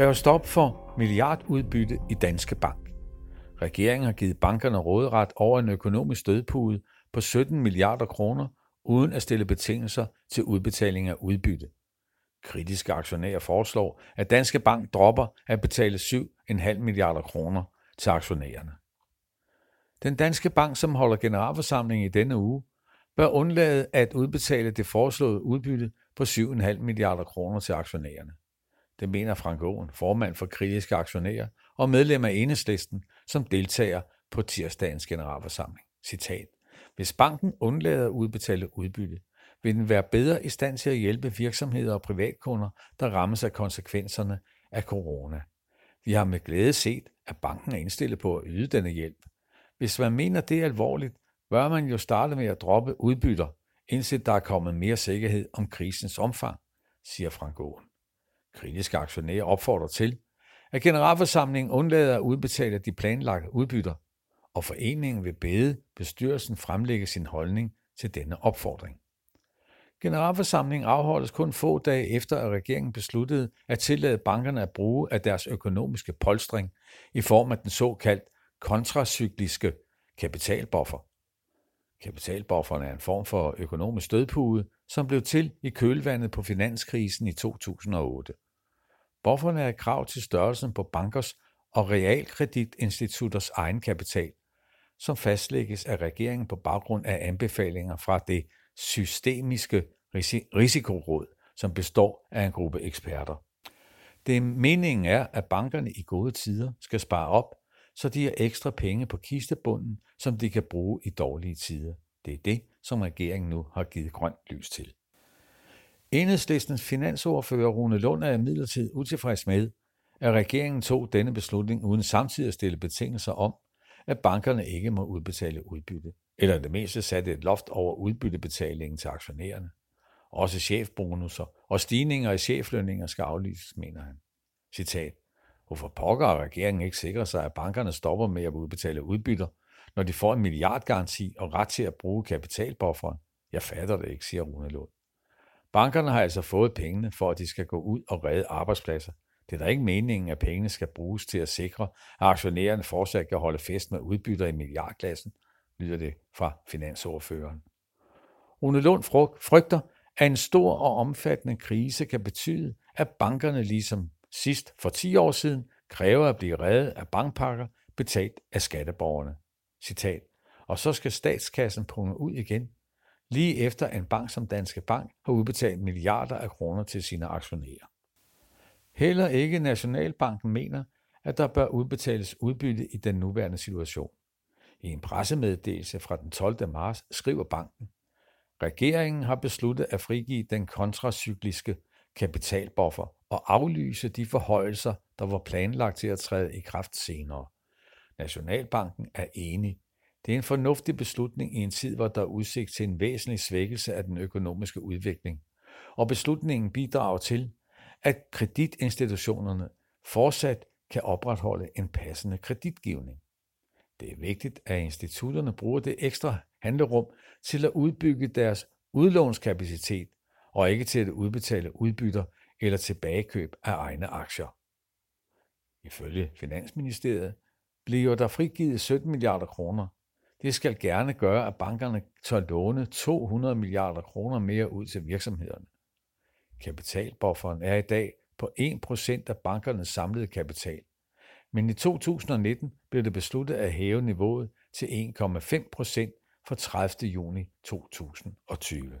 kræver stop for milliardudbytte i Danske Bank. Regeringen har givet bankerne råderet over en økonomisk stødpude på 17 milliarder kroner, uden at stille betingelser til udbetaling af udbytte. Kritiske aktionærer foreslår, at Danske Bank dropper at betale 7,5 milliarder kroner til aktionærerne. Den danske bank, som holder generalforsamling i denne uge, bør undlade at udbetale det foreslåede udbytte på 7,5 milliarder kroner til aktionærerne. Det mener Frank Aaen, formand for kritiske aktionærer og medlem af enhedslisten, som deltager på tirsdagens generalforsamling. Citat. Hvis banken undlader at udbetale udbytte, vil den være bedre i stand til at hjælpe virksomheder og privatkunder, der rammes af konsekvenserne af corona. Vi har med glæde set, at banken er indstillet på at yde denne hjælp. Hvis man mener det er alvorligt, bør man jo starte med at droppe udbytter, indtil der er kommet mere sikkerhed om krisens omfang, siger Frank Aaen. Kritiske aktionærer opfordrer til, at generalforsamlingen undlader at udbetale de planlagte udbytter, og foreningen vil bede bestyrelsen fremlægge sin holdning til denne opfordring. Generalforsamlingen afholdes kun få dage efter, at regeringen besluttede at tillade bankerne at bruge af deres økonomiske polstring i form af den såkaldt kontracykliske kapitalbuffer. Kapitalbufferne er en form for økonomisk stødpude, som blev til i kølvandet på finanskrisen i 2008. Bufferne er et krav til størrelsen på bankers og realkreditinstitutters egenkapital, som fastlægges af regeringen på baggrund af anbefalinger fra det systemiske risikoråd, som består af en gruppe eksperter. Det meningen er, at bankerne i gode tider skal spare op, så de har ekstra penge på kistebunden, som de kan bruge i dårlige tider. Det er det, som regeringen nu har givet grønt lys til. Enhedslistens finansordfører Rune Lund er imidlertid utilfreds med, at regeringen tog denne beslutning uden samtidig at stille betingelser om, at bankerne ikke må udbetale udbytte, eller det meste satte et loft over udbyttebetalingen til aktionærerne. Også chefbonusser og stigninger i cheflønninger skal aflyses, mener han. Citat. Hvorfor pokker regeringen ikke sikrer sig, at bankerne stopper med at udbetale udbytter, når de får en milliardgaranti og ret til at bruge kapitalbufferen? Jeg fatter det ikke, siger Rune Lund. Bankerne har altså fået pengene for, at de skal gå ud og redde arbejdspladser. Det er da ikke meningen, at pengene skal bruges til at sikre, at aktionærerne fortsat kan holde fest med udbytter i milliardklassen, lyder det fra finansordføreren. Rune Lund frygter, at en stor og omfattende krise kan betyde, at bankerne ligesom sidst for 10 år siden kræver at blive reddet af bankpakker betalt af skatteborgerne. Citat. Og så skal statskassen punge ud igen, lige efter en bank som Danske Bank har udbetalt milliarder af kroner til sine aktionærer. Heller ikke Nationalbanken mener, at der bør udbetales udbytte i den nuværende situation. I en pressemeddelelse fra den 12. marts skriver banken, Regeringen har besluttet at frigive den kontracykliske kapitalbuffer og aflyse de forhøjelser, der var planlagt til at træde i kraft senere. Nationalbanken er enig. Det er en fornuftig beslutning i en tid, hvor der er udsigt til en væsentlig svækkelse af den økonomiske udvikling. Og beslutningen bidrager til, at kreditinstitutionerne fortsat kan opretholde en passende kreditgivning. Det er vigtigt, at institutterne bruger det ekstra handlerum til at udbygge deres udlånskapacitet og ikke til at udbetale udbytter eller tilbagekøb af egne aktier. Ifølge Finansministeriet bliver der frigivet 17 milliarder kroner. Det skal gerne gøre, at bankerne tør låne 200 milliarder kroner mere ud til virksomhederne. Kapitalbufferen er i dag på 1% af bankernes samlede kapital. Men i 2019 blev det besluttet at hæve niveauet til 1,5% fra 30. juni 2020.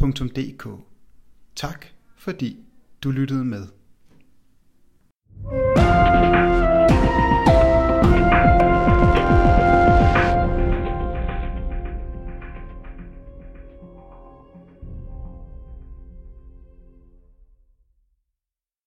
arbejderen.dk. Tak fordi du lyttede med. thank you